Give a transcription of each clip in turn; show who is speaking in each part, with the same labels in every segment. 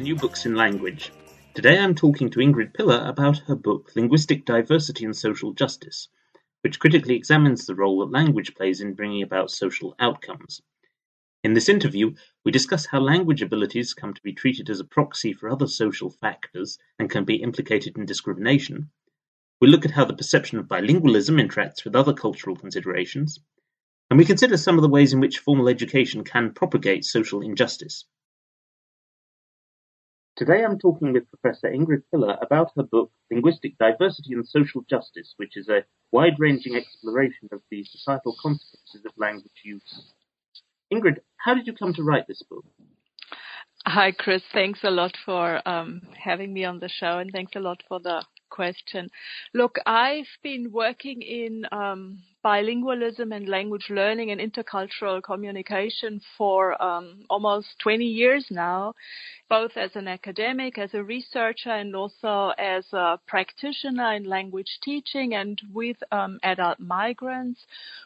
Speaker 1: To New Books in Language. Today I'm talking to Ingrid Piller about her book Linguistic Diversity and Social Justice, which critically examines the role that language plays in bringing about social outcomes. In this interview, we discuss how language abilities come to be treated as a proxy for other social factors and can be implicated in discrimination. We look at how the perception of bilingualism interacts with other cultural considerations, and we consider some of the ways in which formal education can propagate social injustice. Today I'm talking with Professor Ingrid Piller about her book Linguistic Diversity and Social Justice, which is a wide-ranging exploration of the societal consequences of language use. Ingrid, how did you come to write this book?
Speaker 2: Hi, Chris. Thanks a lot for um, having me on the show, and thanks a lot for the question. Look, I've been working in um, bilingualism and language learning and intercultural communication for um, almost 20 years now, both as an academic, as a researcher, and also as a practitioner in language teaching and with um, adult migrants.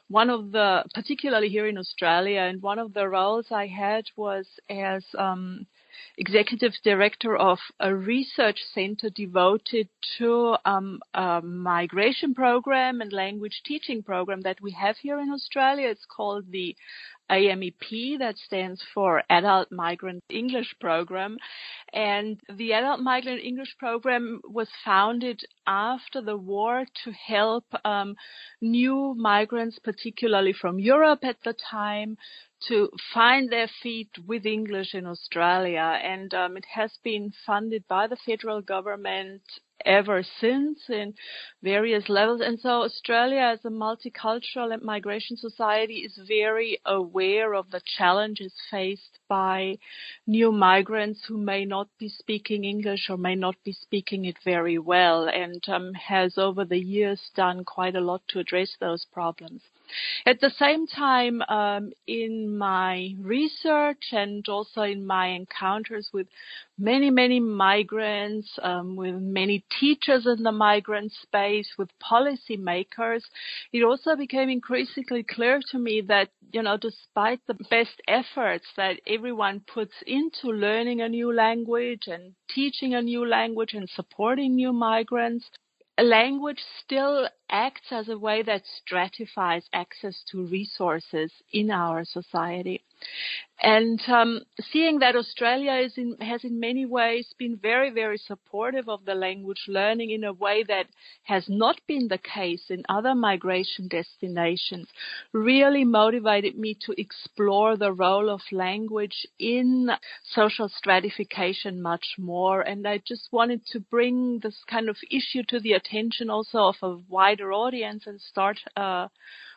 Speaker 2: One of the, particularly here in Australia, and one of the roles I had was as um, executive director of a research center devoted to um, a migration program and language teaching program that we have here in Australia. It's called the AMEP, that stands for Adult Migrant English Program. And the Adult Migrant English Program was founded after the war to help um, new migrants, particularly from Europe at the time, to find their feet with English in Australia. And um, it has been funded by the federal government ever since in various levels. And so Australia as a multicultural and migration society is very aware of the challenges faced by new migrants who may not be speaking English or may not be speaking it very well and um, has over the years done quite a lot to address those problems. At the same time, um, in my research and also in my encounters with many, many migrants, um, with many teachers in the migrant space, with policymakers, it also became increasingly clear to me that, you know, despite the best efforts that everyone puts into learning a new language and teaching a new language and supporting new migrants, language still acts as a way that stratifies access to resources in our society. And um, seeing that Australia in, has in many ways been very, very supportive of the language learning in a way that has not been the case in other migration destinations really motivated me to explore the role of language in social stratification much more. And I just wanted to bring this kind of issue to the attention also of a wider audience and start uh,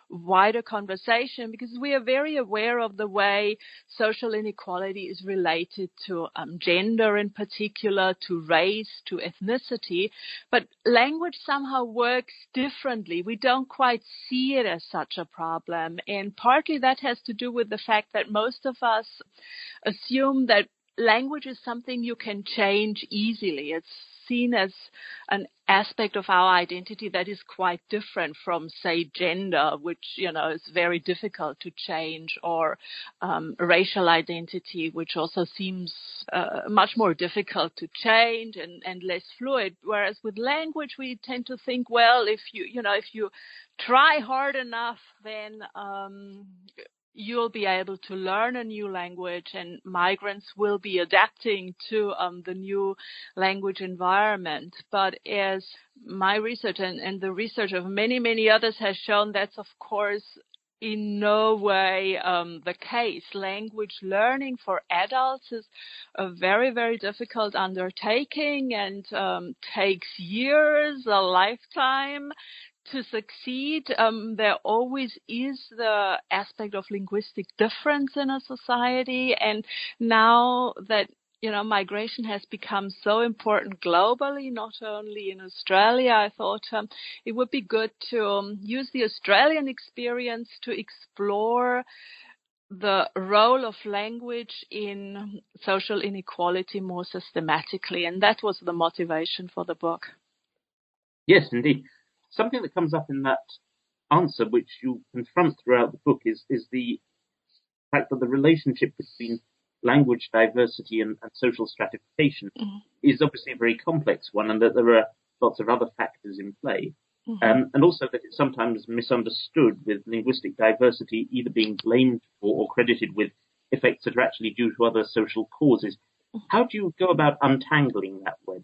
Speaker 2: wider conversation because we are very aware of the way social inequality is related to um, gender in particular, to race, to ethnicity, but language somehow works differently. We don't quite see it as such a problem. And partly that has to do with the fact that most of us assume that language is something you can change easily. It's seen as an aspect of our identity that is quite different from, say, gender, which, you know, is very difficult to change, or um, racial identity, which also seems uh, much more difficult to change and, and less fluid. Whereas with language, we tend to think, well, if you, you know, if you try hard enough, then um, you'll be able to learn a new language and migrants will be adapting to um, the new language environment. But as my research and, and the research of many, many others has shown, that's of course in no way um, the case. Language learning for adults is a very, very difficult undertaking and um, takes years, a lifetime to succeed, um, there always is the aspect of linguistic difference in a society. And now that you know, migration has become so important globally, not only in Australia. I thought um, it would be good to um, use the Australian experience to explore the role of language in social inequality more systematically. And that was the motivation for the book.
Speaker 1: Yes, indeed. Something that comes up in that answer, which you confront throughout the book, is, is the fact that the relationship between language diversity and, and social stratification mm-hmm. is obviously a very complex one, and that there are lots of other factors in play. Mm-hmm. Um, and also that it's sometimes misunderstood with linguistic diversity either being blamed for or credited with effects that are actually due to other social causes. Mm-hmm. How do you go about untangling that web?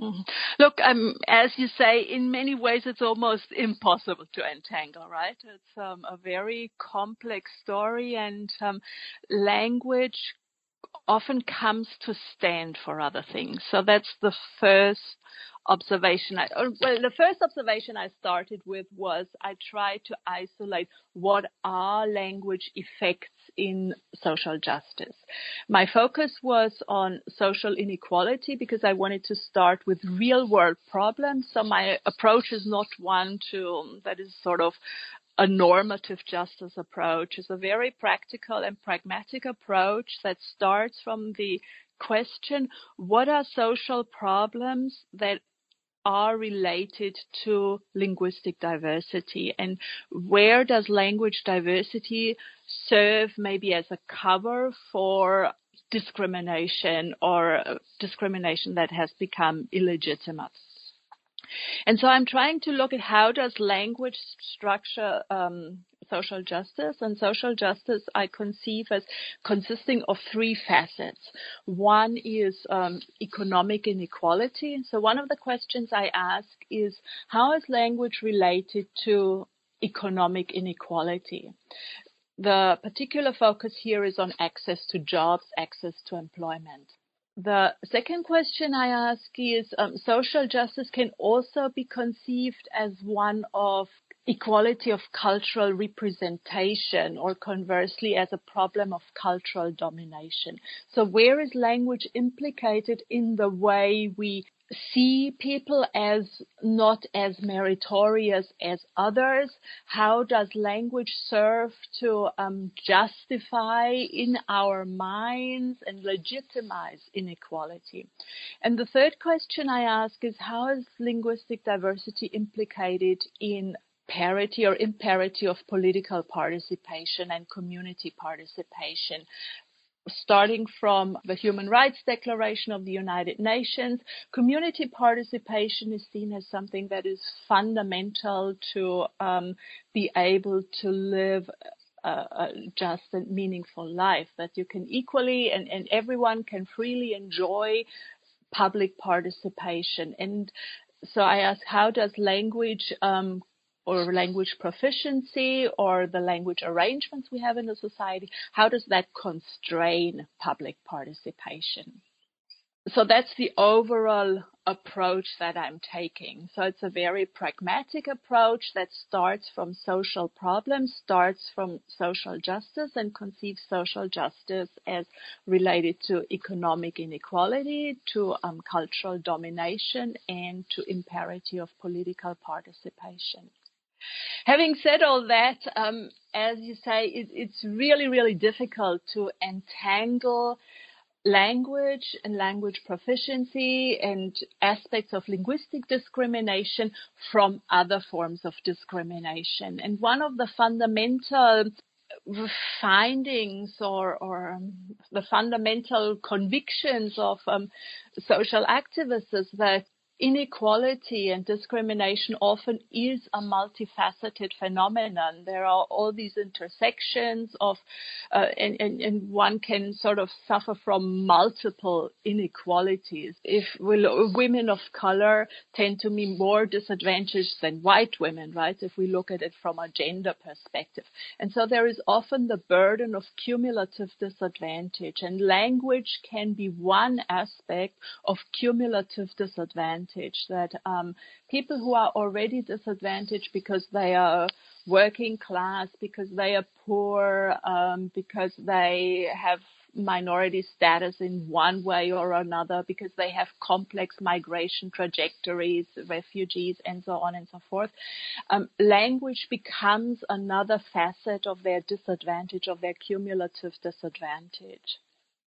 Speaker 2: Mm-hmm. Look, um, as you say, in many ways it's almost impossible to entangle, right? It's um, a very complex story, and um, language often comes to stand for other things. So that's the first observation. I, oh, well, the first observation I started with was I tried to isolate what are language effects in social justice. My focus was on social inequality because I wanted to start with real world problems. So my approach is not one to that is sort of a normative justice approach. It's a very practical and pragmatic approach that starts from the question what are social problems that are related to linguistic diversity and where does language diversity serve maybe as a cover for discrimination or discrimination that has become illegitimate. And so I'm trying to look at how does language structure um, social justice. And social justice I conceive as consisting of three facets. One is um, economic inequality. So one of the questions I ask is how is language related to economic inequality? The particular focus here is on access to jobs, access to employment. The second question I ask is um, social justice can also be conceived as one of equality of cultural representation or conversely as a problem of cultural domination. So where is language implicated in the way we see people as not as meritorious as others? How does language serve to um, justify in our minds and legitimize inequality? And the third question I ask is how is linguistic diversity implicated in parity or imparity of political participation and community participation starting from the Human Rights Declaration of the United Nations, community participation is seen as something that is fundamental to um, be able to live a, just and meaningful life, that you can equally and, and everyone can freely enjoy public participation. And so I ask, how does language um, or language proficiency or the language arrangements we have in the society, how does that constrain public participation? So that's the overall approach that I'm taking. So it's a very pragmatic approach that starts from social problems, starts from social justice and conceives social justice as related to economic inequality, to um, cultural domination and to imparity of political participation. Having said all that, um, as you say, it, it's really, really difficult to entangle language and language proficiency and aspects of linguistic discrimination from other forms of discrimination. And one of the fundamental findings or, or um, the fundamental convictions of um, social activists is that inequality and discrimination often is a multifaceted phenomenon. There are all these intersections of, uh, and, and, and, one can sort of suffer from multiple inequalities. If we, women of color tend to be more disadvantaged than white women, right? If we look at it from a gender perspective. And so there is often the burden of cumulative disadvantage and language can be one aspect of cumulative disadvantage disadvantage. That um, people who are already disadvantaged because they are working class, because they are poor, um, because they have minority status in one way or another because they have complex migration trajectories, refugees, and so on and so forth. Um, language becomes another facet of their disadvantage, of their cumulative disadvantage.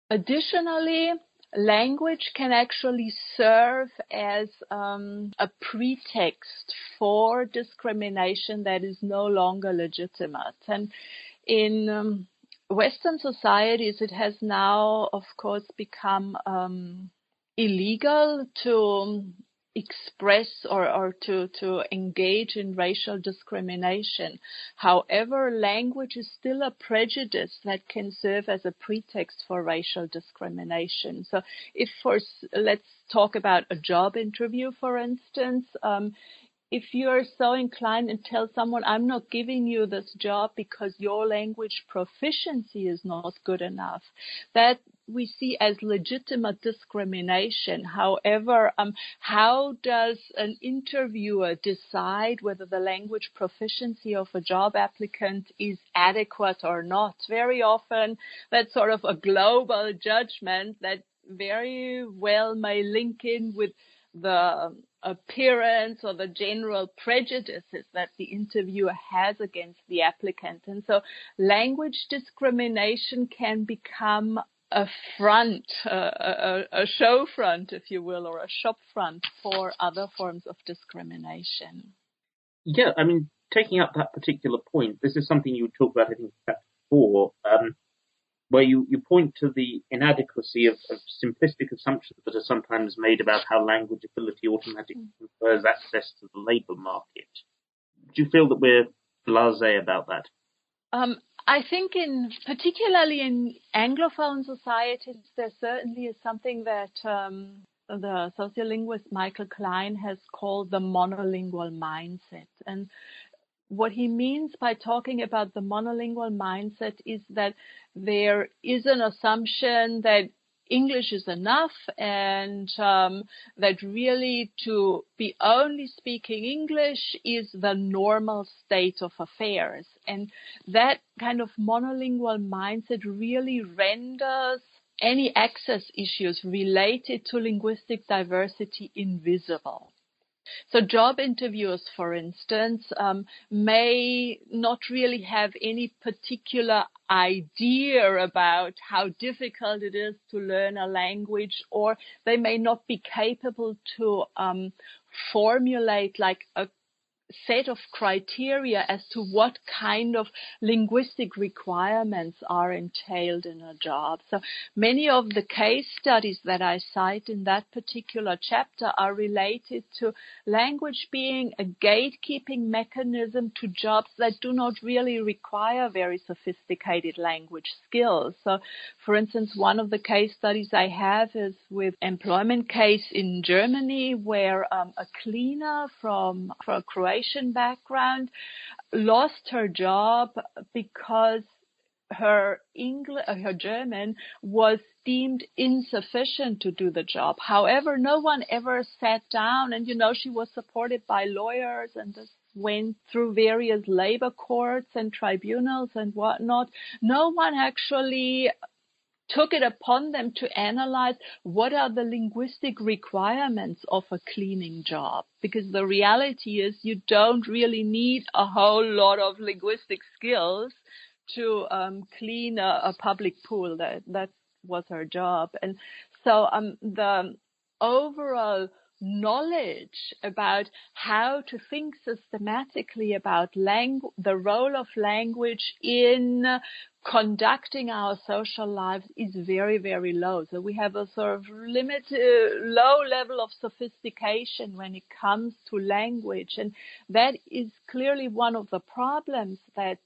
Speaker 2: Additionally, language can actually serve as um, a pretext for discrimination that is no longer legitimate. And in um, Western societies, it has now, of course, become um, illegal to express or, or to, to engage in racial discrimination. However, language is still a prejudice that can serve as a pretext for racial discrimination. So if for, let's talk about a job interview, for instance, um, if you're so inclined and tell someone, I'm not giving you this job because your language proficiency is not good enough, that we see as legitimate discrimination. However, um, how does an interviewer decide whether the language proficiency of a job applicant is adequate or not? Very often, that's sort of a global judgment that very well may link in with the appearance or the general prejudices that the interviewer has against the applicant. And so language discrimination can become a front, a, a, a show front, if you will, or a shop front for other forms of discrimination.
Speaker 1: Yeah, I mean, taking up that particular point, this is something you talked about, I think, before. Um, where you, you point to the inadequacy of, of, simplistic assumptions that are sometimes made about how language ability automatically confers access to the labour market. Do you feel that we're blasé about that?
Speaker 2: Um, I think in particularly in Anglophone societies, there certainly is something that um, the sociolinguist Michael Clyne has called the monolingual mindset. And what he means by talking about the monolingual mindset is that there is an assumption that English is enough and um, that really to be only speaking English is the normal state of affairs. And that kind of monolingual mindset really renders any access issues related to linguistic diversity invisible. So job interviewers, for instance, um, may not really have any particular idea about how difficult it is to learn a language, or they may not be capable to um, formulate like a set of criteria as to what kind of linguistic requirements are entailed in a job. So many of the case studies that I cite in that particular chapter are related to language being a gatekeeping mechanism to jobs that do not really require very sophisticated language skills. So for instance, one of the case studies I have is with employment case in Germany where um, a cleaner from, from Croatia Background, lost her job because her English, uh, her German was deemed insufficient to do the job. However, no one ever sat down and, you know, she was supported by lawyers and this went through various labor courts and tribunals and whatnot. No one actually took it upon them to analyze what are the linguistic requirements of a cleaning job. Because the reality is you don't really need a whole lot of linguistic skills to um, clean a, a, public pool. That that was her job, and so um, the overall knowledge about how to think systematically about lang- the role of language in conducting our social lives is very, very low. So we have a sort of limited, low level of sophistication when it comes to language. And that is clearly one of the problems that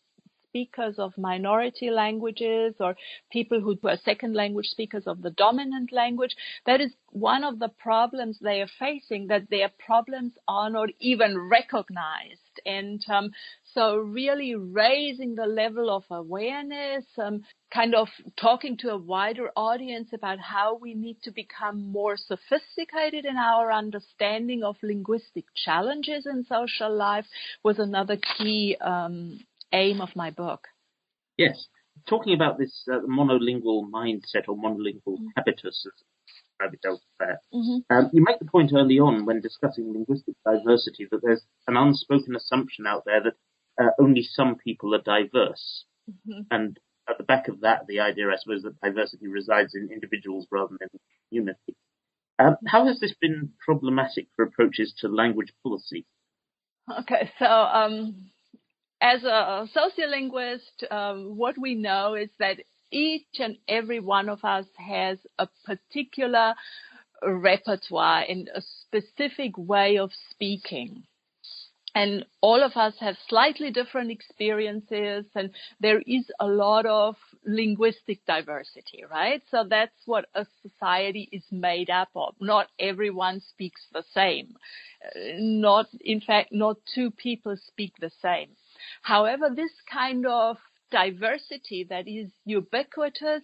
Speaker 2: speakers of minority languages or people who are second language speakers of the dominant language. That is one of the problems they are facing, that their problems are not even recognized. And um, so really raising the level of awareness, um, kind of talking to a wider audience about how we need to become more sophisticated in our understanding of linguistic challenges in social life was another key um, aim of my book.
Speaker 1: Yes. Talking about this uh, monolingual mindset or monolingual mm-hmm. habitus, as there, mm-hmm. um, you make the point early on when discussing linguistic diversity that there's an unspoken assumption out there that uh, only some people are diverse. Mm-hmm. And at the back of that, the idea, I suppose, that diversity resides in individuals rather than unity. Um, how has this been problematic for approaches to language policy?
Speaker 2: Okay, so um, as a sociolinguist, um, what we know is that each and every one of us has a particular repertoire and a specific way of speaking and all of us have slightly different experiences and there is a lot of linguistic diversity, right? So that's what a society is made up of. Not everyone speaks the same. Uh, not, in fact, not two people speak the same. However, this kind of diversity that is ubiquitous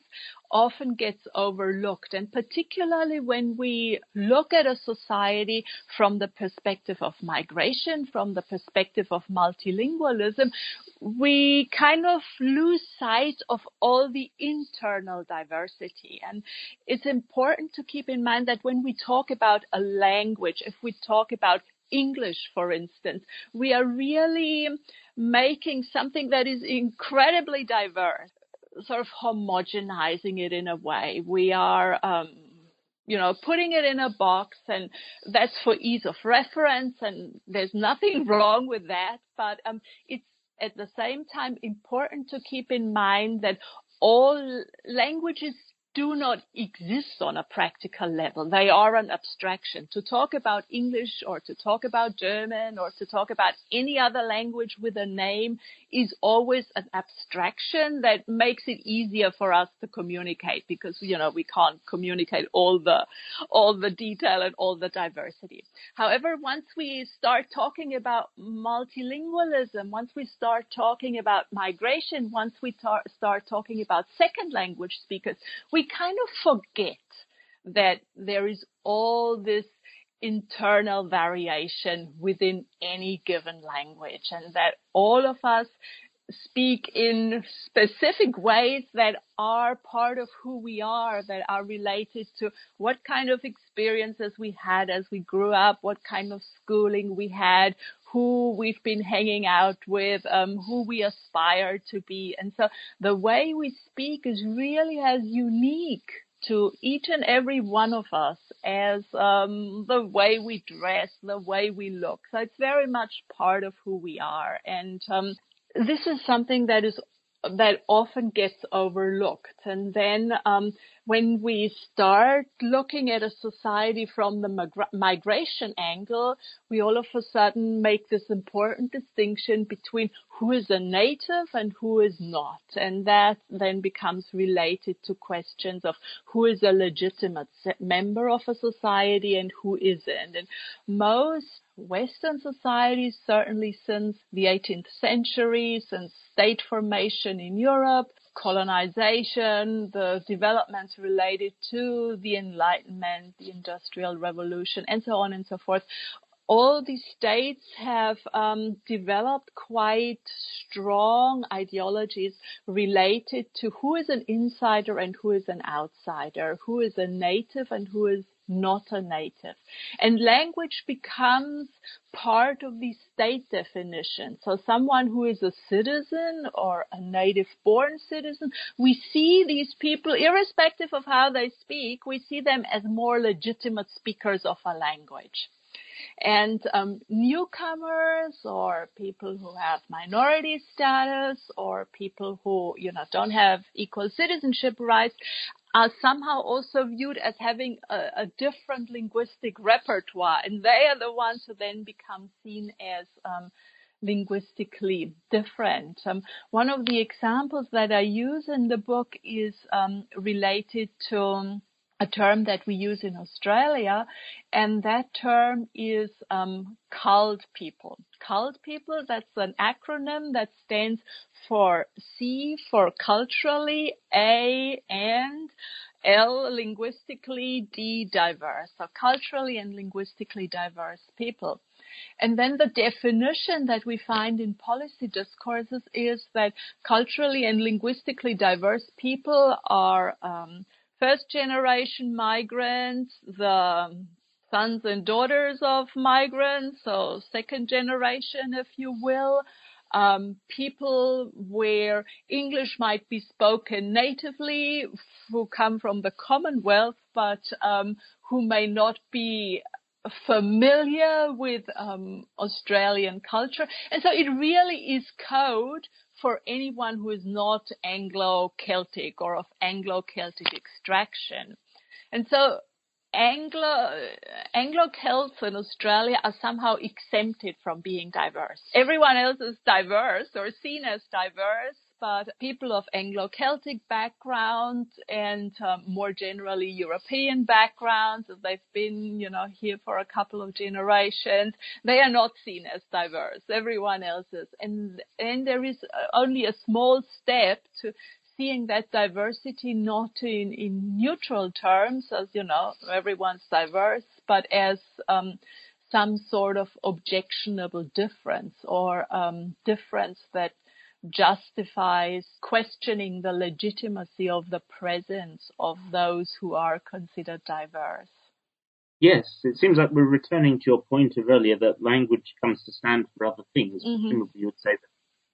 Speaker 2: often gets overlooked. And particularly when we look at a society from the perspective of migration, from the perspective of multilingualism, we kind of lose sight of all the internal diversity. And it's important to keep in mind that when we talk about a language, if we talk about English, for instance, we are really making something that is incredibly diverse, sort of homogenizing it in a way. We are, um, you know, putting it in a box and that's for ease of reference and there's nothing wrong with that, but um, it's at the same time important to keep in mind that all languages do not exist on a practical level. They are an abstraction. To talk about English or to talk about German or to talk about any other language with a name is always an abstraction that makes it easier for us to communicate because, you know, we can't communicate all the, all the detail and all the diversity. However, once we start talking about multilingualism, once we start talking about migration, once we tar- start talking about second language speakers, we kind of forget that there is all this internal variation within any given language and that all of us speak in specific ways that are part of who we are, that are related to what kind of experiences we had as we grew up, what kind of schooling we had, who we've been hanging out with, um, who we aspire to be. And so the way we speak is really as unique to each and every one of us as um, the way we dress, the way we look. So it's very much part of who we are. And um, this is something that is that often gets overlooked. And then um, when we start looking at a society from the migra- migration angle, we all of a sudden make this important distinction between who is a native and who is not. And that then becomes related to questions of who is a legitimate member of a society and who isn't. And most Western societies, certainly since the 18th century, since state formation in Europe, colonization, the developments related to the Enlightenment, the Industrial Revolution, and so on and so forth. All these states have um, developed quite strong ideologies related to who is an insider and who is an outsider, who is a native and who is not a native. And language becomes part of the state definition. So someone who is a citizen or a native born citizen, we see these people, irrespective of how they speak, we see them as more legitimate speakers of a language. And um, newcomers or people who have minority status or people who, you know, don't have equal citizenship rights are somehow also viewed as having a, a, different linguistic repertoire, and they are the ones who then become seen as um, linguistically different. Um, one of the examples that I use in the book is um, related to a term that we use in Australia, and that term is um, people. CALD people, that's an acronym that stands for C for culturally, A and L linguistically, D diverse. So culturally and linguistically diverse people. And then the definition that we find in policy discourses is that culturally and linguistically diverse people are um, first generation migrants, the sons and daughters of migrants, so second generation, if you will. Um, people where English might be spoken natively, who come from the Commonwealth, but um, who may not be familiar with um, Australian culture. And so it really is code for anyone who is not Anglo-Celtic or of Anglo-Celtic extraction. And so Anglo Anglo Celts in Australia are somehow exempted from being diverse. Everyone else is diverse or seen as diverse, but people of Anglo-Celtic background and um, more generally European backgrounds, as they've been, you know, here for a couple of generations, they are not seen as diverse. Everyone else is, and and there is only a small step to seeing that diversity not in in neutral terms, as you know, everyone's diverse, but as um, some sort of objectionable difference or um, difference that justifies questioning the legitimacy of the presence of those who are considered diverse.
Speaker 1: Yes, it seems like we're returning to your point of earlier that language comes to stand for other things. Mm-hmm. Presumably, you would say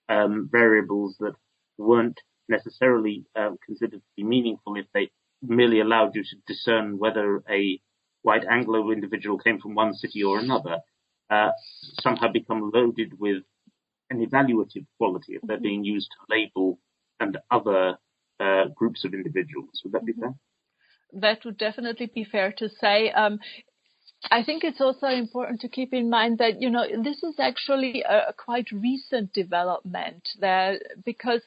Speaker 1: that um, variables that weren't necessarily um, considered to be meaningful if they merely allowed you to discern whether a white Anglo individual came from one city or another, uh, somehow become loaded with an evaluative quality if they're mm-hmm. being used to label and other uh, groups of individuals. Would that be mm-hmm. fair?
Speaker 2: That would definitely be fair to say. Um, I think it's also important to keep in mind that, you know, this is actually a, a, quite recent development that because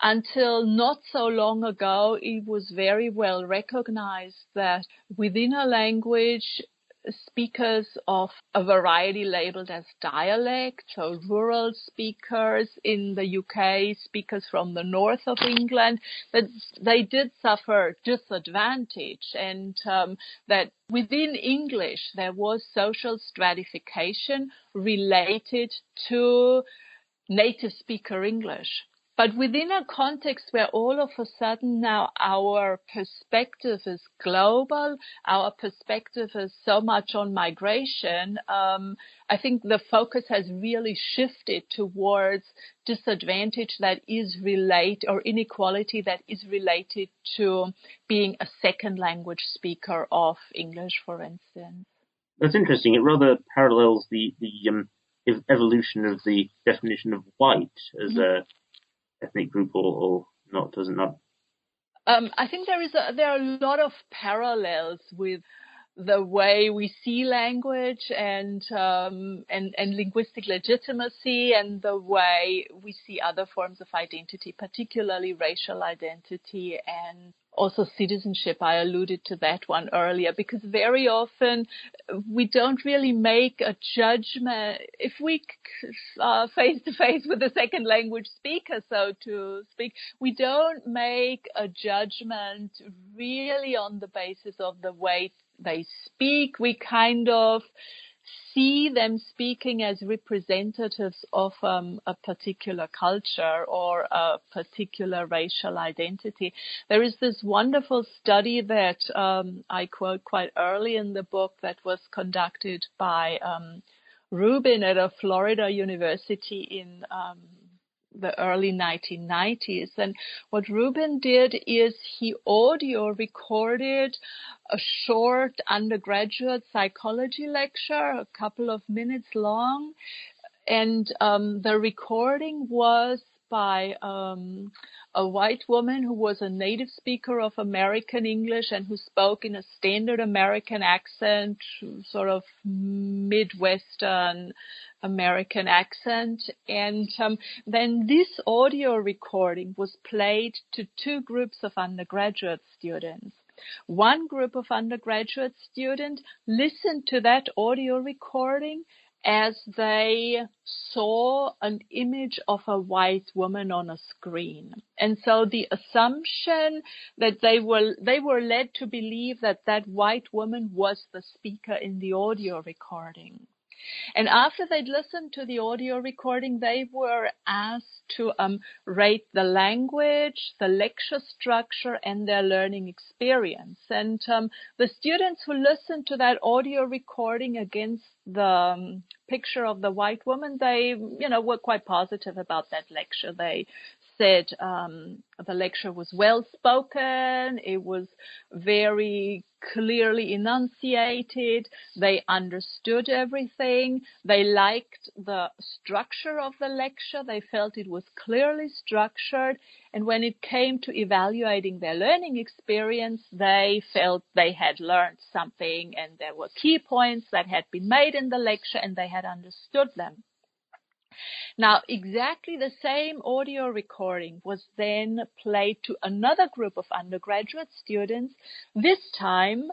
Speaker 2: until not so long ago, it was very well recognized that within a language, speakers of a variety labeled as dialect, so rural speakers in the UK, speakers from the north of England, that they did suffer disadvantage and um, that within English there was social stratification related to native speaker English. But within a context where all of a sudden now our perspective is global, our perspective is so much on migration, um, I think the focus has really shifted towards disadvantage that is related or inequality that is related to being a second language speaker of English, for instance.
Speaker 1: That's interesting. It rather parallels the the um, evolution of the definition of white as mm-hmm. a ethnic group or, or not? Does it not?
Speaker 2: Um, I think there is a, there are a lot of parallels with the way we see language and um, and and linguistic legitimacy and the way we see other forms of identity, particularly racial identity and also citizenship. I alluded to that one earlier because very often we don't really make a judgment if we are uh, face to face with a second language speaker, so to speak. We don't make a judgment really on the basis of the way they speak. We kind of see them speaking as representatives of um, a particular culture or a particular racial identity. There is this wonderful study that um, I quote quite early in the book that was conducted by um, Rubin at a Florida university in um, the early 1990s. And what Rubin did is he audio recorded a short undergraduate psychology lecture, a couple of minutes long. And um, the recording was by um, a white woman who was a native speaker of American English and who spoke in a standard American accent, sort of Midwestern American accent. And um, then this audio recording was played to two groups of undergraduate students. One group of undergraduate students listened to that audio recording as they saw an image of a white woman on a screen. And so the assumption that they were, they were led to believe that that white woman was the speaker in the audio recording. And after they'd listened to the audio recording, they were asked to um, rate the language, the lecture structure, and their learning experience. And um, the students who listened to that audio recording against the um, picture of the white woman, they, you know, were quite positive about that lecture. They said um, the lecture was well spoken, it was very clearly enunciated, they understood everything, they liked the structure of the lecture, they felt it was clearly structured, and when it came to evaluating their learning experience, they felt they had learned something and there were key points that had been made in the lecture and they had understood them. Now, exactly the same audio recording was then played to another group of undergraduate students. This time,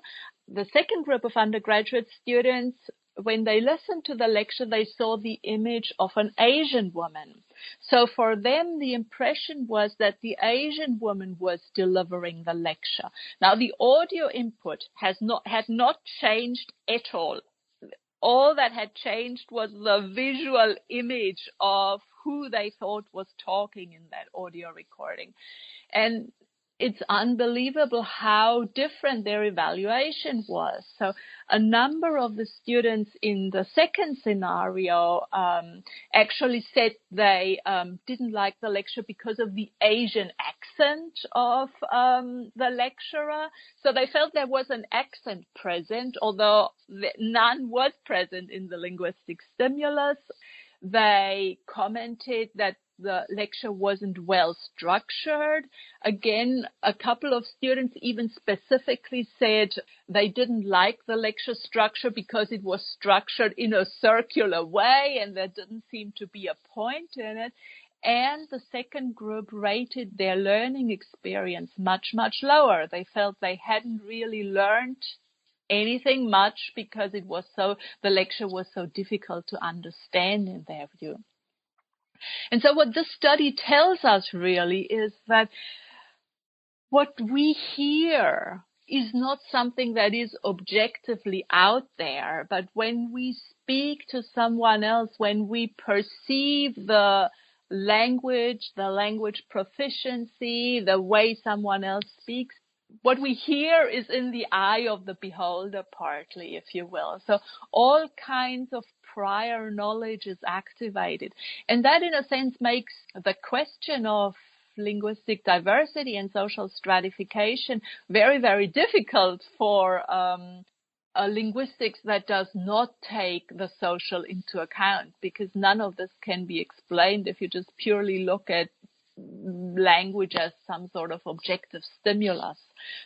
Speaker 2: the second group of undergraduate students, when they listened to the lecture, they saw the image of an Asian woman. So for them, the impression was that the Asian woman was delivering the lecture. Now, the audio input has not, had not changed at all all that had changed was the visual image of who they thought was talking in that audio recording. And it's unbelievable how different their evaluation was. So a number of the students in the second scenario um, actually said they um, didn't like the lecture because of the Asian accent of um, the lecturer. So they felt there was an accent present, although none was present in the linguistic stimulus. They commented that the lecture wasn't well structured. Again, a couple of students even specifically said they didn't like the lecture structure because it was structured in a circular way and there didn't seem to be a point in it. And the second group rated their learning experience much, much lower. They felt they hadn't really learned anything much because it was so, the lecture was so difficult to understand in their view. And so what this study tells us really is that what we hear is not something that is objectively out there, but when we speak to someone else, when we perceive the language, the language proficiency, the way someone else speaks, what we hear is in the eye of the beholder partly, if you will. So all kinds of prior knowledge is activated. And that in a sense makes the question of linguistic diversity and social stratification very, very difficult for um, a linguistics that does not take the social into account because none of this can be explained if you just purely look at language as some sort of objective stimulus.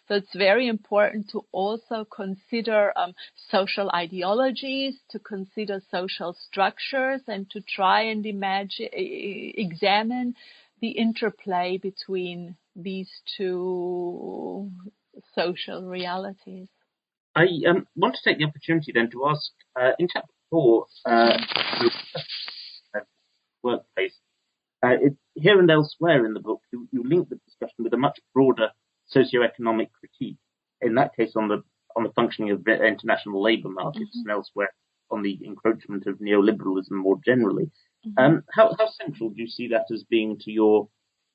Speaker 2: So it's very important to also consider um, social ideologies, to consider social structures, and to try and imagine, examine the interplay between these two social realities.
Speaker 1: I um, want to take the opportunity then to ask, uh, in chapter four, uh, workplace, uh, it, here and elsewhere in the book, you, you link the discussion with a much broader socioeconomic critique. In that case, on the on the functioning of the international labour markets mm-hmm. and elsewhere on the encroachment of neoliberalism more generally. Mm-hmm. Um, how, how central do you see that as being to your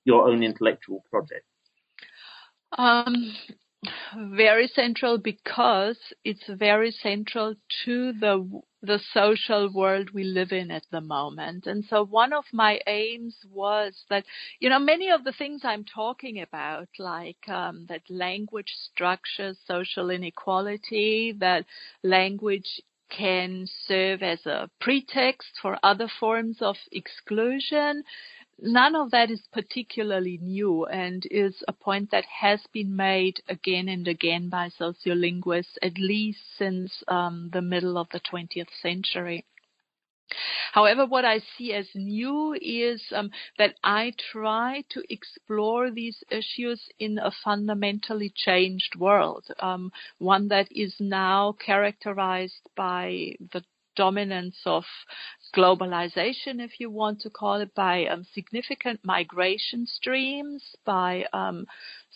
Speaker 1: your own intellectual project?
Speaker 2: Um, very central because it's very central to the the social world we live in at the moment. And so one of my aims was that, you know, many of the things I'm talking about, like um, that language structures social inequality, that language can serve as a pretext for other forms of exclusion, none of that is particularly new and is a point that has been made again and again by sociolinguists at least since um, the middle of the 20th century. However, what I see as new is um, that I try to explore these issues in a fundamentally changed world, um, one that is now characterized by the dominance of globalization, if you want to call it, by um, significant migration streams, by um,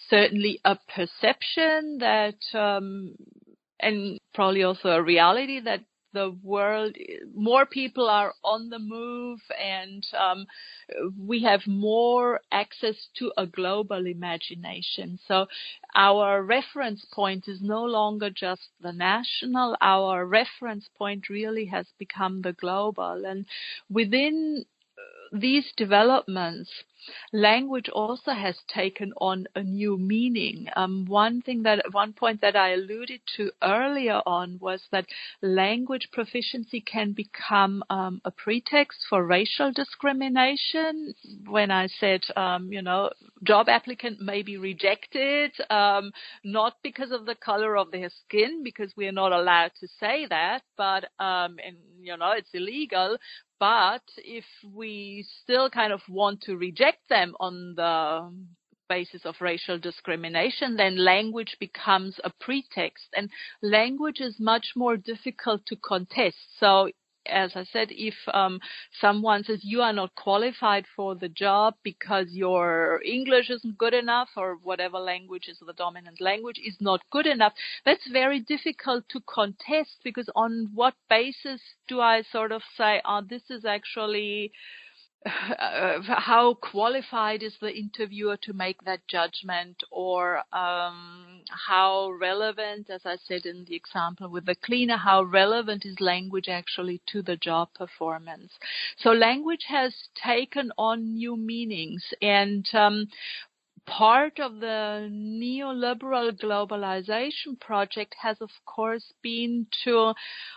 Speaker 2: certainly a perception that, um, and probably also a reality that the world, more people are on the move and um, we have more access to a global imagination. So our reference point is no longer just the national. Our reference point really has become the global. And within these developments, language also has taken on a new meaning. Um, one thing that, one point that I alluded to earlier on was that language proficiency can become um, a pretext for racial discrimination. When I said, um, you know, job applicant may be rejected, um, not because of the color of their skin, because we are not allowed to say that, but, um, and, you know, it's illegal, but if we still kind of want to reject them on the basis of racial discrimination, then language becomes a pretext. And language is much more difficult to contest. So as I said, if um, someone says you are not qualified for the job because your English isn't good enough or whatever language is the dominant language is not good enough, that's very difficult to contest because on what basis do I sort of say, oh, this is actually uh, how qualified is the interviewer to make that judgment or um, how relevant, as I said in the example with the cleaner, how relevant is language actually to the job performance. So language has taken on new meanings and um, part of the neoliberal globalization project has of course been to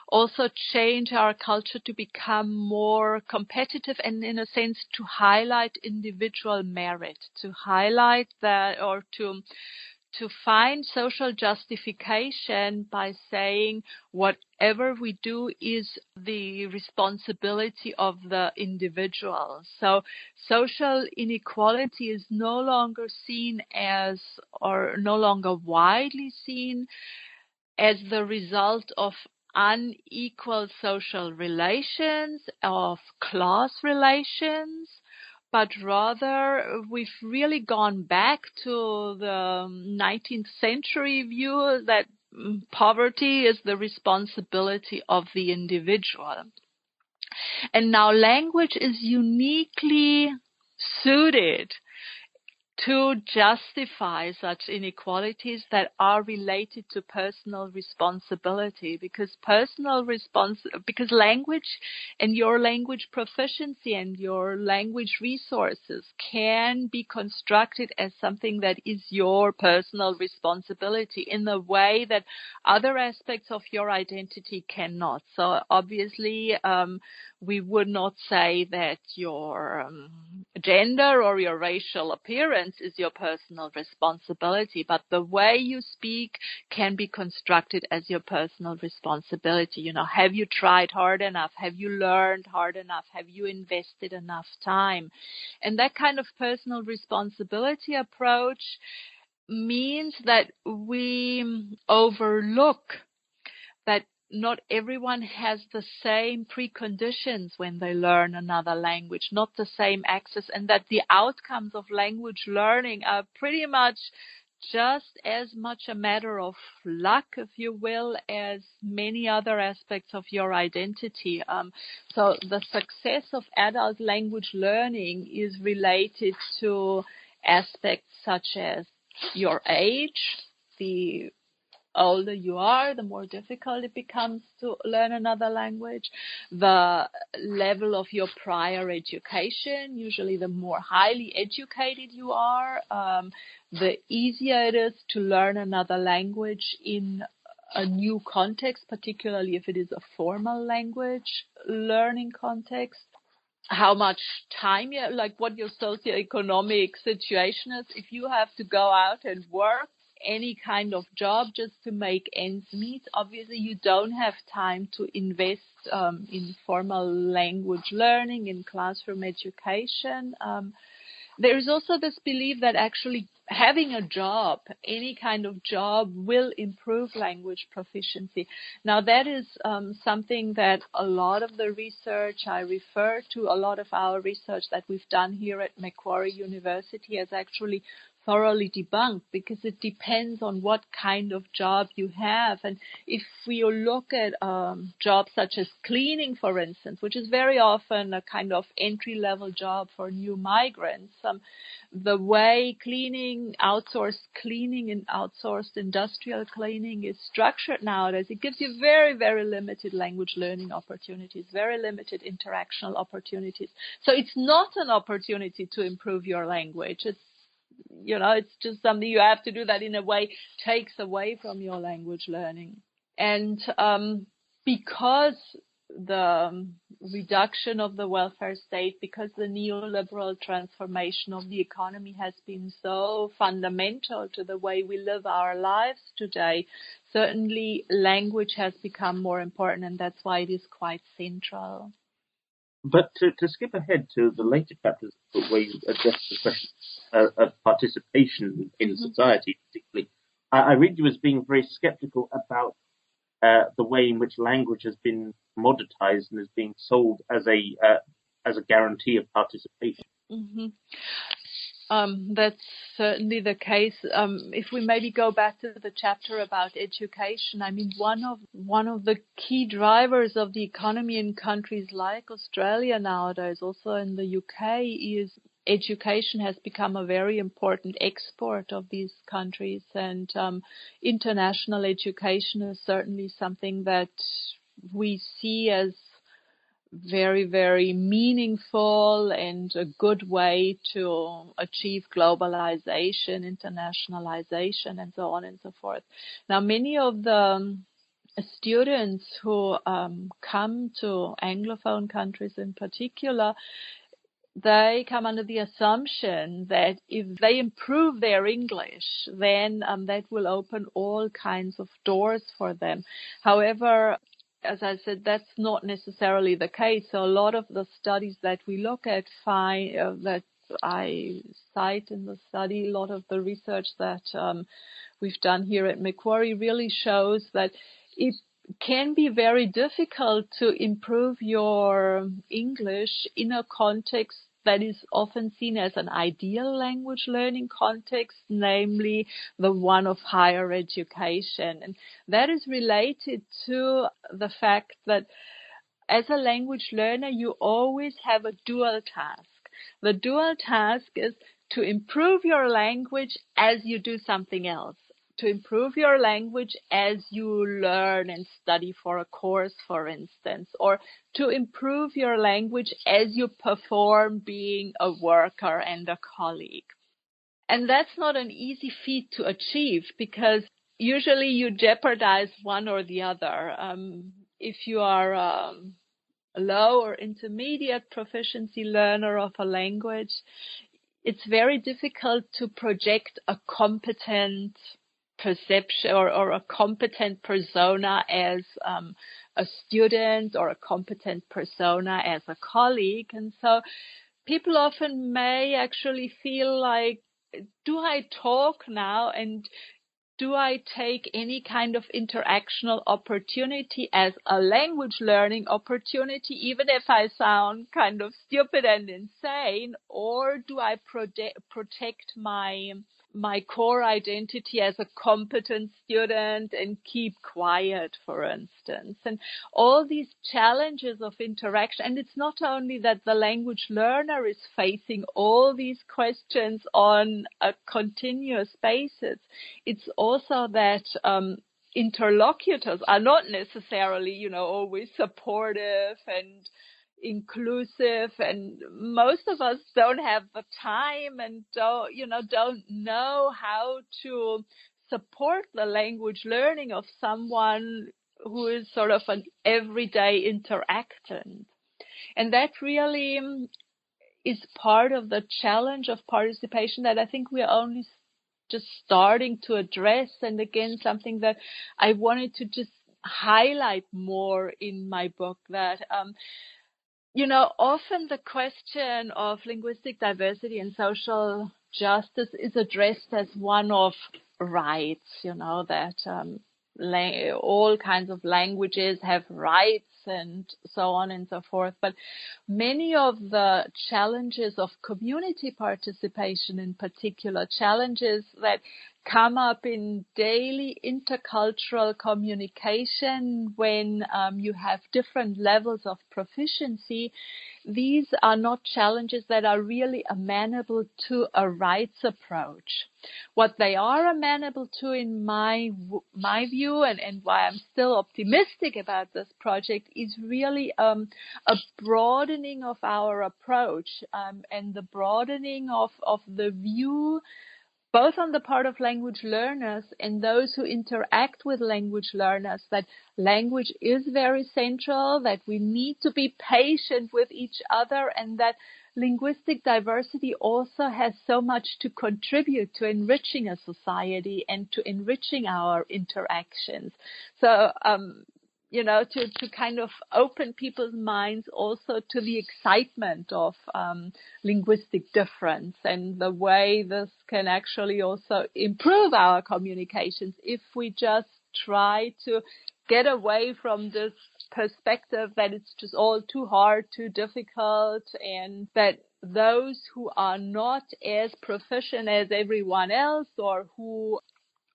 Speaker 2: also change our culture to become more competitive and in a sense to highlight individual merit to highlight that or to to find social justification by saying whatever we do is the responsibility of the individual. So social inequality is no longer seen as or no longer widely seen as the result of unequal social relations, of class relations, but rather we've really gone back to the 19th century view that poverty is the responsibility of the individual. And now language is uniquely suited to justify such inequalities that are related to personal responsibility because personal respons because language and your language proficiency and your language resources can be constructed as something that is your personal responsibility in a way that other aspects of your identity cannot. So obviously um, we would not say that your um, gender or your racial appearance is your personal responsibility, but the way you speak can be constructed as your personal responsibility. You know, have you tried hard enough? Have you learned hard enough? Have you invested enough time? And that kind of personal responsibility approach means that we overlook not everyone has the same preconditions when they learn another language, not the same access, and that the outcomes of language learning are pretty much just as much a matter of luck, if you will, as many other aspects of your identity. Um, so the success of adult language learning is related to aspects such as your age, the older you are, the more difficult it becomes to learn another language. The level of your prior education, usually the more highly educated you are, um, the easier it is to learn another language in a new context, particularly if it is a formal language learning context how much time you like what your socioeconomic situation is if you have to go out and work any kind of job just to make ends meet. Obviously, you don't have time to invest um, in formal language learning, in classroom education. Um, there is also this belief that actually having a job, any kind of job, will improve language proficiency. Now, that is um, something that a lot of the research I refer to, a lot of our research that we've done here at Macquarie University has actually thoroughly debunked because it depends on what kind of job you have. And if we look at um, jobs such as cleaning, for instance, which is very often a kind of entry level job for new migrants, um, the way cleaning, outsourced cleaning and outsourced industrial cleaning is structured nowadays, it gives you very, very limited language learning opportunities, very limited interactional opportunities. So it's not an opportunity to improve your language. It's you know, it's just something you have to do that in a way takes away from your language learning. And um, because the reduction of the welfare state, because the neoliberal transformation of the economy has been so fundamental to the way we live our lives today, certainly language has become more important, and that's why it is quite central.
Speaker 1: But to, to skip ahead to the later chapters where you address the question uh, of participation in mm-hmm. society, particularly, I, I, read you as being very skeptical about uh, the way in which language has been commoditized and is being sold as a uh, as a guarantee of participation.
Speaker 2: Mm-hmm. Um, that's certainly the case. Um, if we maybe go back to the chapter about education, I mean, one of one of the key drivers of the economy in countries like Australia nowadays, also in the UK, is education has become a very important export of these countries, and um, international education is certainly something that we see as very, very meaningful and a good way to achieve globalization, internationalization, and so on and so forth. Now, many of the students who um, come to Anglophone countries in particular, they come under the assumption that if they improve their English, then um, that will open all kinds of doors for them. However, as I said, that's not necessarily the case. So a lot of the studies that we look at find uh, that I cite in the study, a lot of the research that um, we've done here at Macquarie really shows that it can be very difficult to improve your English in a context that is often seen as an ideal language learning context, namely the one of higher education. And that is related to the fact that as a language learner, you always have a dual task. The dual task is to improve your language as you do something else to improve your language as you learn and study for a course, for instance, or to improve your language as you perform being a worker and a colleague. And that's not an easy feat to achieve because usually you jeopardize one or the other. Um, if you are um, a low or intermediate proficiency learner of a language, it's very difficult to project a competent perception or, or a competent persona as um, a student or a competent persona as a colleague. And so people often may actually feel like, do I talk now and do I take any kind of interactional opportunity as a language learning opportunity, even if I sound kind of stupid and insane, or do I protect my my core identity as a competent student and keep quiet, for instance. And all these challenges of interaction. And it's not only that the language learner is facing all these questions on a continuous basis. It's also that, um, interlocutors are not necessarily, you know, always supportive and inclusive and most of us don't have the time and don't you know don't know how to support the language learning of someone who is sort of an everyday interactant. And that really is part of the challenge of participation that I think we're only just starting to address. And again something that I wanted to just highlight more in my book that um, you know often the question of linguistic diversity and social justice is addressed as one of rights you know that um, all kinds of languages have rights and so on and so forth. But many of the challenges of community participation in particular, challenges that come up in daily intercultural communication when um, you have different levels of proficiency, these are not challenges that are really amenable to a rights approach. What they are amenable to, in my my view, and, and why I'm still optimistic about this project, is really um, a broadening of our approach um, and the broadening of of the view both on the part of language learners and those who interact with language learners that language is very central, that we need to be patient with each other and that linguistic diversity also has so much to contribute to enriching a society and to enriching our interactions. So, um, you know, to, to kind of open people's minds also to the excitement of um, linguistic difference and the way this can actually also improve our communications if we just try to get away from this perspective that it's just all too hard, too difficult, and that those who are not as proficient as everyone else or who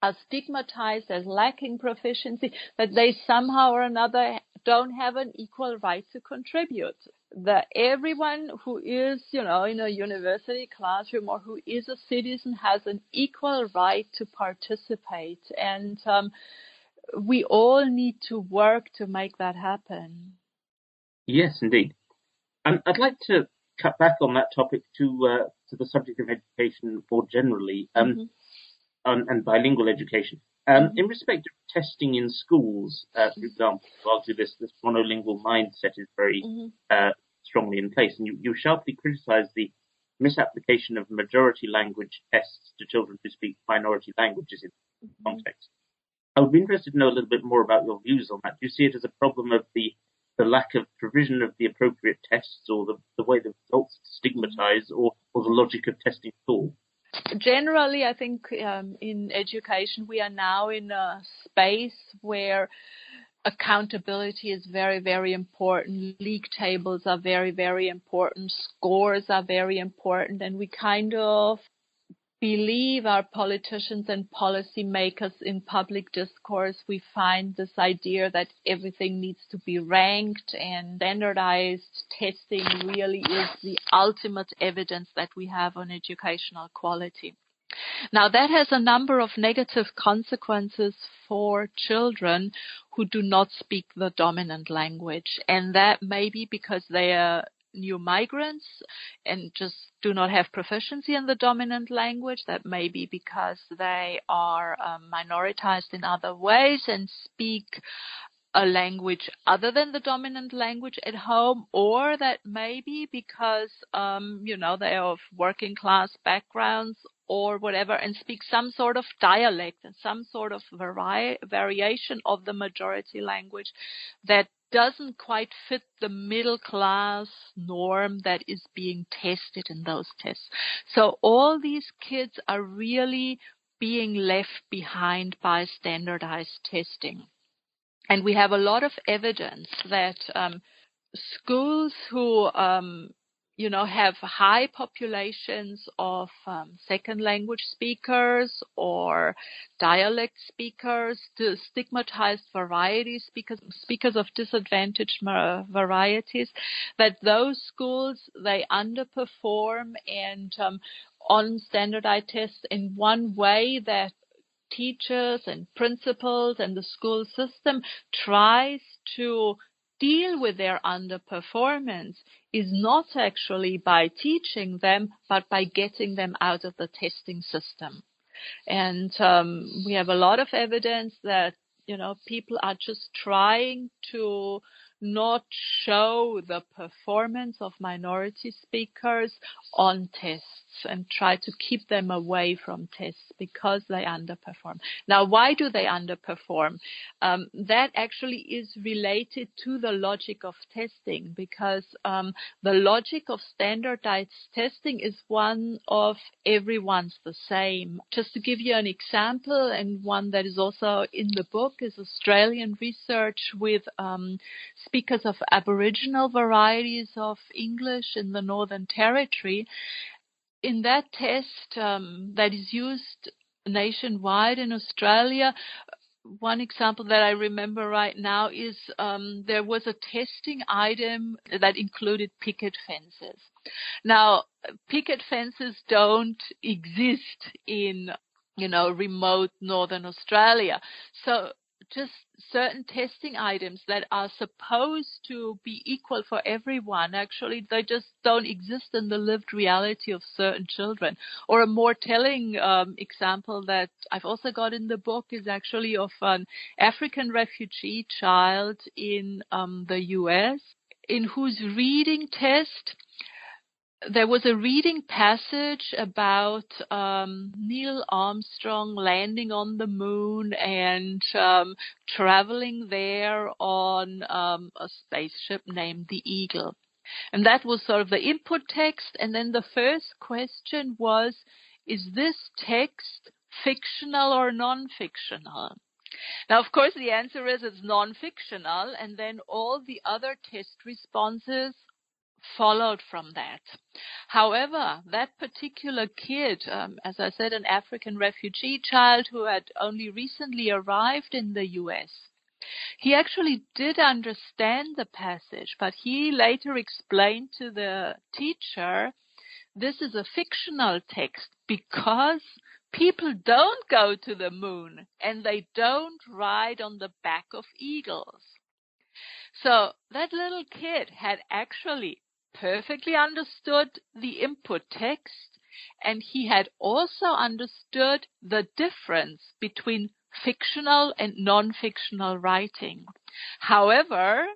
Speaker 2: are stigmatized as lacking proficiency, that they somehow or another don't have an equal right to contribute. That everyone who is, you know, in a university classroom or who is a citizen has an equal right to participate. And um, we all need to work to make that happen.
Speaker 1: Yes, indeed. Um, I'd like to cut back on that topic to uh, to the subject of education more generally. Um, mm-hmm um, and bilingual education. Um, in respect of testing in schools, uh, for example, argue this, this monolingual mindset is very mm-hmm. uh, strongly in place, and you, you sharply criticise the misapplication of majority language tests to children who speak minority languages in mm-hmm. context. I would be interested to know a little bit more about your views on that. Do you see it as a problem of the the lack of provision of the appropriate tests, or the, the way the results stigmatise, or, or the logic of testing at all?
Speaker 2: Generally, I think um, in education we are now in a space where accountability is very, very important. League tables are very, very important. Scores are very important. And we kind of believe our politicians and policymakers in public discourse, we find this idea that everything needs to be ranked and standardized testing really is the ultimate evidence that we have on educational quality. Now that has a number of negative consequences for children who do not speak the dominant language. And that may be because they are new migrants and just do not have proficiency in the dominant language. That may be because they are um, minoritized in other ways and speak a language other than the dominant language at home, or that may be because, um, you know, they are of working class backgrounds or whatever and speak some sort of dialect and some sort of vari- variation of the majority language that doesn't quite fit the middle class norm that is being tested in those tests. So all these kids are really being left behind by standardized testing. And we have a lot of evidence that um, schools who um, you know, have high populations of um, second language speakers or dialect speakers, stigmatized varieties, speakers, speakers of disadvantaged varieties, that those schools, they underperform and um, on standardized tests in one way that teachers and principals and the school system tries to deal with their underperformance is not actually by teaching them, but by getting them out of the testing system. And um, we have a lot of evidence that you know people are just trying to not show the performance of minority speakers on tests and try to keep them away from tests because they underperform. Now, why do they underperform? Um, that actually is related to the logic of testing because um, the logic of standardized testing is one of everyone's the same. Just to give you an example, and one that is also in the book, is Australian research with um, speakers of Aboriginal varieties of English in the Northern Territory in that test um, that is used nationwide in Australia, one example that I remember right now is um, there was a testing item that included picket fences. Now, picket fences don't exist in you know remote northern Australia, so just certain testing items that are supposed to be equal for everyone actually they just don't exist in the lived reality of certain children. Or a more telling um, example that i've also got in the book is actually of an african refugee child in um, the us in whose reading test there was a reading passage about um, Neil Armstrong landing on the moon and um, traveling there on um, a spaceship named the Eagle. And that was sort of the input text. And then the first question was, is this text fictional or non-fictional? Now, of course, the answer is it's non-fictional, and then all the other test responses followed from that. However, that particular kid, um, as I said, an African refugee child who had only recently arrived in the US, he actually did understand the passage, but he later explained to the teacher this is a fictional text because people don't go to the moon and they don't ride on the back of eagles. So that little kid had actually perfectly understood the input text and he had also understood the difference between fictional and non-fictional writing. However,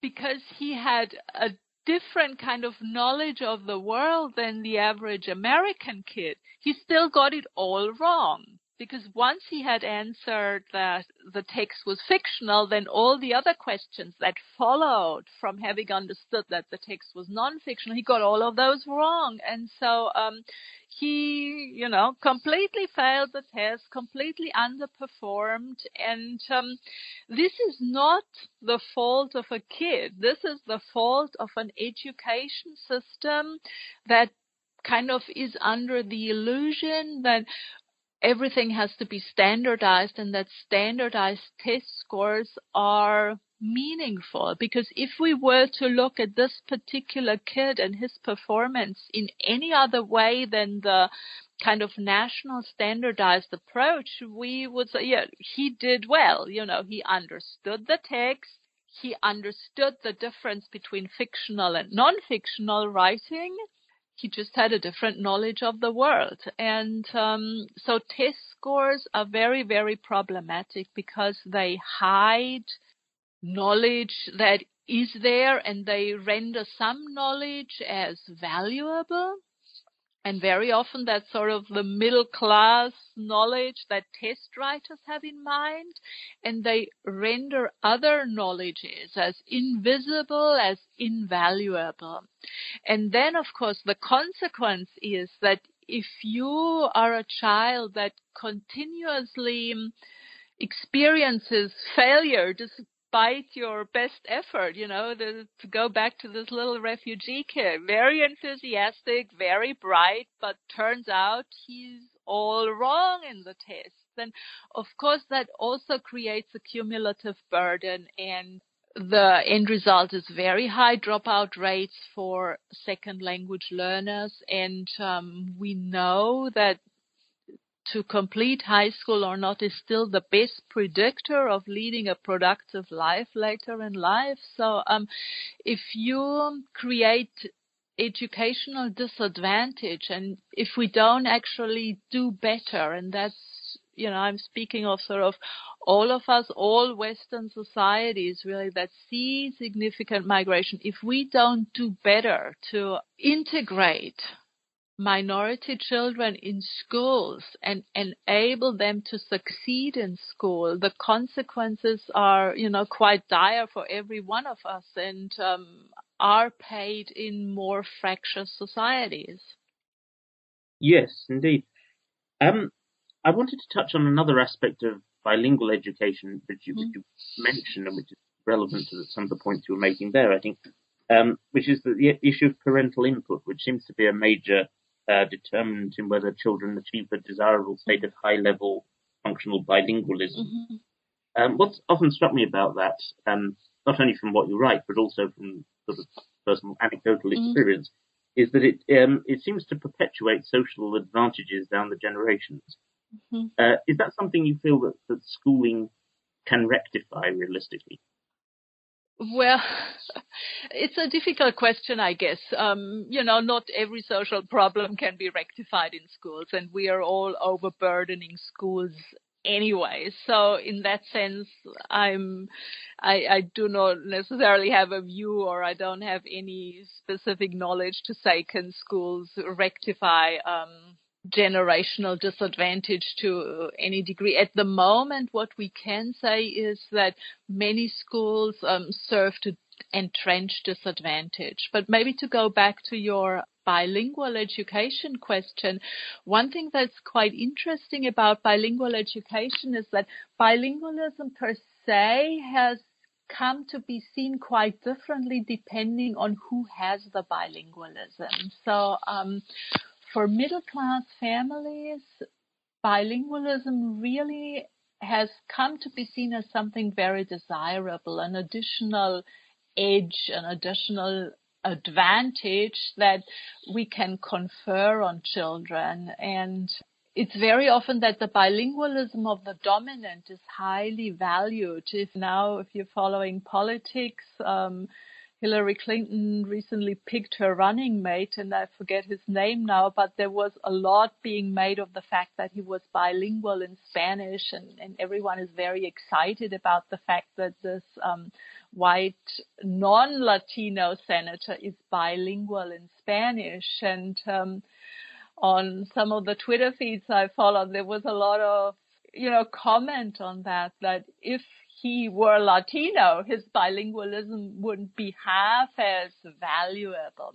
Speaker 2: because he had a different kind of knowledge of the world than the average American kid, he still got it all wrong because once he had answered that the text was fictional, then all the other questions that followed from having understood that the text was non-fictional, he got all of those wrong. And so um, he, you know, completely failed the test, completely underperformed. And um, this is not the fault of a kid. This is the fault of an education system that kind of is under the illusion that everything has to be standardized and that standardized test scores are meaningful because if we were to look at this particular kid and his performance in any other way than the kind of national standardized approach, we would say, yeah, he did well. You know, he understood the text. He understood the difference between fictional and non-fictional writing he just had a different knowledge of the world. And um, so test scores are very, very problematic because they hide knowledge that is there and they render some knowledge as valuable and very often that's sort of the middle class knowledge that test writers have in mind. And they render other knowledges as invisible, as invaluable. And then, of course, the consequence is that if you are a child that continuously experiences failure, despite your best effort, you know, the, to go back to this little refugee kid, very enthusiastic, very bright, but turns out he's all wrong in the test. And of course, that also creates a cumulative burden and the end result is very high dropout rates for second language learners. And um, we know that to complete high school or not is still the best predictor of leading a productive life later in life. So, um, if you create educational disadvantage and if we don't actually do better, and that's you know, I'm speaking of sort of all of us, all Western societies really that see significant migration. If we don't do better to integrate minority children in schools and enable them to succeed in school, the consequences are, you know, quite dire for every one of us and um, are paid in more fractious societies.
Speaker 1: Yes, indeed. Um, I wanted to touch on another aspect of bilingual education that you, mm. you mentioned and which is relevant to some of the points you were making there, I think, um, which is the, the, issue of parental input, which seems to be a major uh, determinant in whether children achieve a desirable state of high level functional bilingualism. Mm-hmm. Um, what's often struck me about that, um, not only from what you write, but also from sort of personal anecdotal mm-hmm. experience, is that it um, it seems to perpetuate social advantages down the generations. Mm-hmm. Uh, is that something you feel that, that schooling can rectify realistically?
Speaker 2: Well, it's a difficult question, I guess. Um, you know, not every social problem can be rectified in schools, and we are all overburdening schools anyway. So in that sense, I'm, I, I do not necessarily have a view or I don't have any specific knowledge to say can schools rectify, um, generational disadvantage to any degree. At the moment, what we can say is that many schools um, serve to entrench disadvantage. But maybe to go back to your bilingual education question, one thing that's quite interesting about bilingual education is that bilingualism per se has come to be seen quite differently depending on who has the bilingualism. So, um, for middle class families, bilingualism really has come to be seen as something very desirable, an additional edge, an additional advantage that we can confer on children. And it's very often that the bilingualism of the dominant is highly valued. If now, if you're following politics, um, Hillary Clinton recently picked her running mate, and I forget his name now, but there was a lot being made of the fact that he was bilingual in Spanish, and, and everyone is very excited about the fact that this um, white non-Latino senator is bilingual in Spanish. And um, on some of the Twitter feeds I followed, there was a lot of you know comment on that that if he were Latino, his bilingualism wouldn't be half as valuable.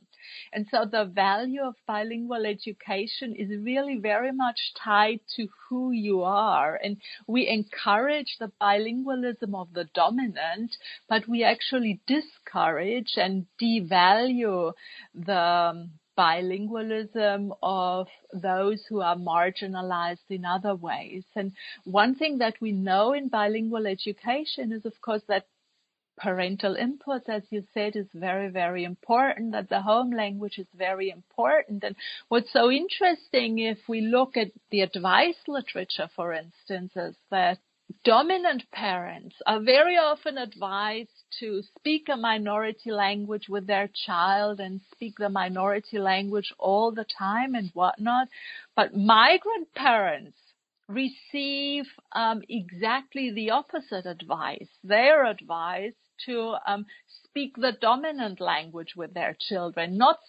Speaker 2: And so the value of bilingual education is really very much tied to who you are. And we encourage the bilingualism of the dominant, but we actually discourage and devalue the um, bilingualism of those who are marginalized in other ways. And one thing that we know in bilingual education is, of course, that parental input, as you said, is very, very important, that the home language is very important. And what's so interesting if we look at the advice literature, for instance, is that dominant parents are very often advised to speak a minority language with their child and speak the minority language all the time and whatnot. But migrant parents receive um, exactly the opposite advice. They're advised to um, speak the dominant language with their children, not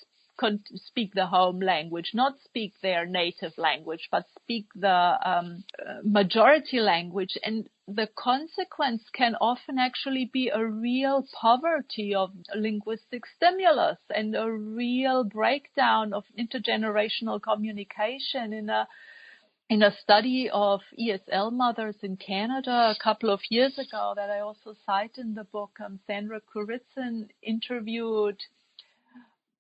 Speaker 2: speak the home language, not speak their native language, but speak the um, majority language. And the consequence can often actually be a real poverty of linguistic stimulus and a real breakdown of intergenerational communication in a in a study of ESL mothers in Canada a couple of years ago that I also cite in the book, um, Sandra Kouritzin interviewed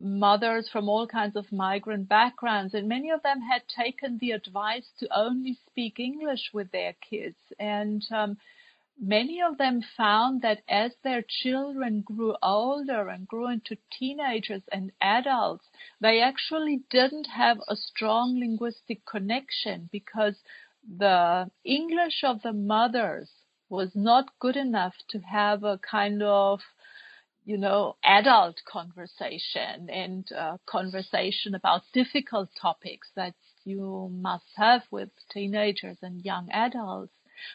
Speaker 2: mothers from all kinds of migrant backgrounds, and many of them had taken the advice to only speak English with their kids. And um, many of them found that as their children grew older and grew into teenagers and adults, they actually didn't have a strong linguistic connection because the English of the mothers was not good enough to have a kind of you know, adult conversation and uh, conversation about difficult topics that you must have with teenagers and young adults.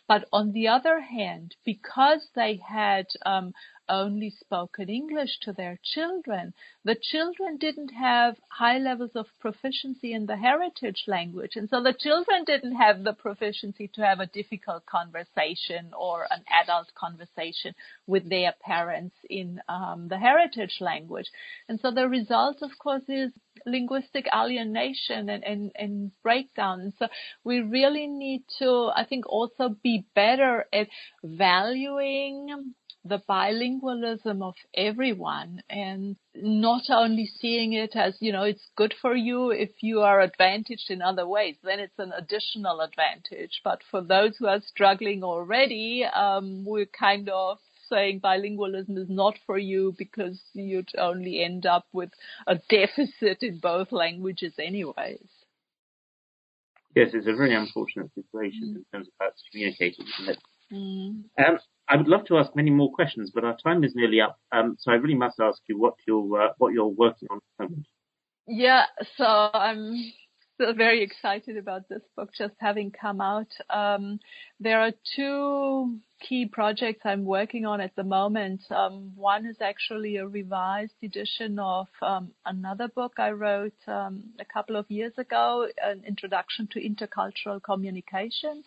Speaker 2: But on the other hand, because they had um, only spoken English to their children, the children didn't have high levels of proficiency in the heritage language. And so the children didn't have the proficiency to have a difficult conversation or an adult conversation with their parents in um, the heritage language. And so the result, of course, is linguistic alienation and, and, and breakdown. And so we really need to, I think, also be better at valuing the bilingualism of everyone and not only seeing it as, you know, it's good for you if you are advantaged in other ways, then it's an additional advantage. But for those who are struggling already, um, we're kind of saying bilingualism is not for you because you'd only end up with a deficit in both languages anyways.
Speaker 1: Yes, it's a very unfortunate situation mm. in terms of how it's communicated, isn't it?
Speaker 2: Mm.
Speaker 1: Um, I would love to ask many more questions, but our time is nearly up. Um, so I really must ask you what you're uh, what you're working on at the moment.
Speaker 2: Yeah, so I'm still very excited about this book just having come out. Um, there are two key projects I'm working on at the moment. Um, one is actually a revised edition of um, another book I wrote um, a couple of years ago, an introduction to intercultural communication.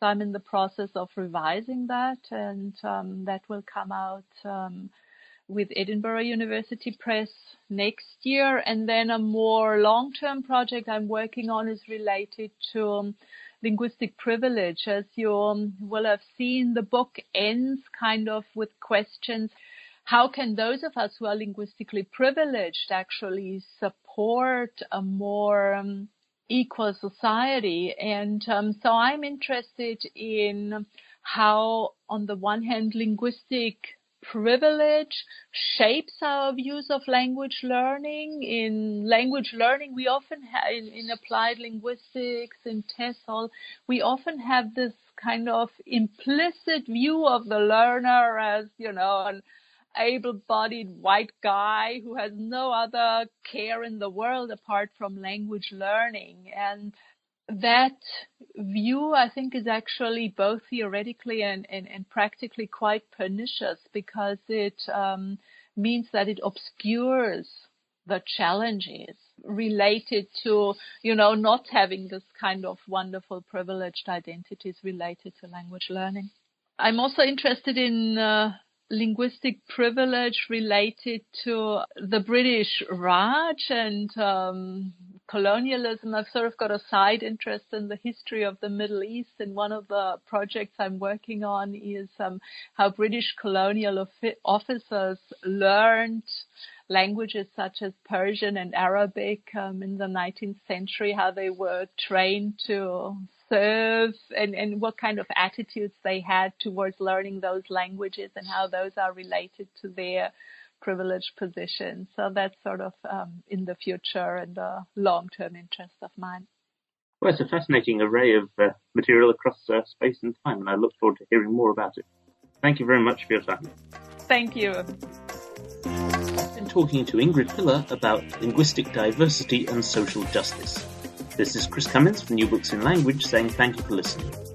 Speaker 2: So I'm in the process of revising that, and um, that will come out um, with Edinburgh University Press next year. And then a more long-term project I'm working on is related to um, linguistic privilege. As you um, will have seen, the book ends kind of with questions. How can those of us who are linguistically privileged actually support a more um, equal society. And um, so I'm interested in how, on the one hand, linguistic privilege shapes our views of language learning. In language learning, we often have, in, in applied linguistics, in TESOL, we often have this kind of implicit view of the learner as, you know, an able-bodied white guy who has no other care in the world apart from language learning. And that view, I think, is actually both theoretically and, and, and practically quite pernicious because it um, means that it obscures the challenges related to, you know, not having this kind of wonderful privileged identities related to language learning. I'm also interested in uh, linguistic privilege related to the British Raj and um, colonialism. I've sort of got a side interest in the history of the Middle East, and one of the projects I'm working on is um, how British colonial officers learned languages such as Persian and Arabic um, in the 19th century, how they were trained to serve and, and what kind of attitudes they had towards learning those languages and how those are related to their privileged position. So that's sort of um, in the future and the long-term interest of mine.
Speaker 1: Well, it's a fascinating array of uh, material across uh, space and time, and I look forward to hearing more about it. Thank you very much for your time.
Speaker 2: Thank you.
Speaker 1: I've been talking to Ingrid Piller about linguistic diversity and social justice. This is Chris Cummins from New Books in Language saying thank you for listening.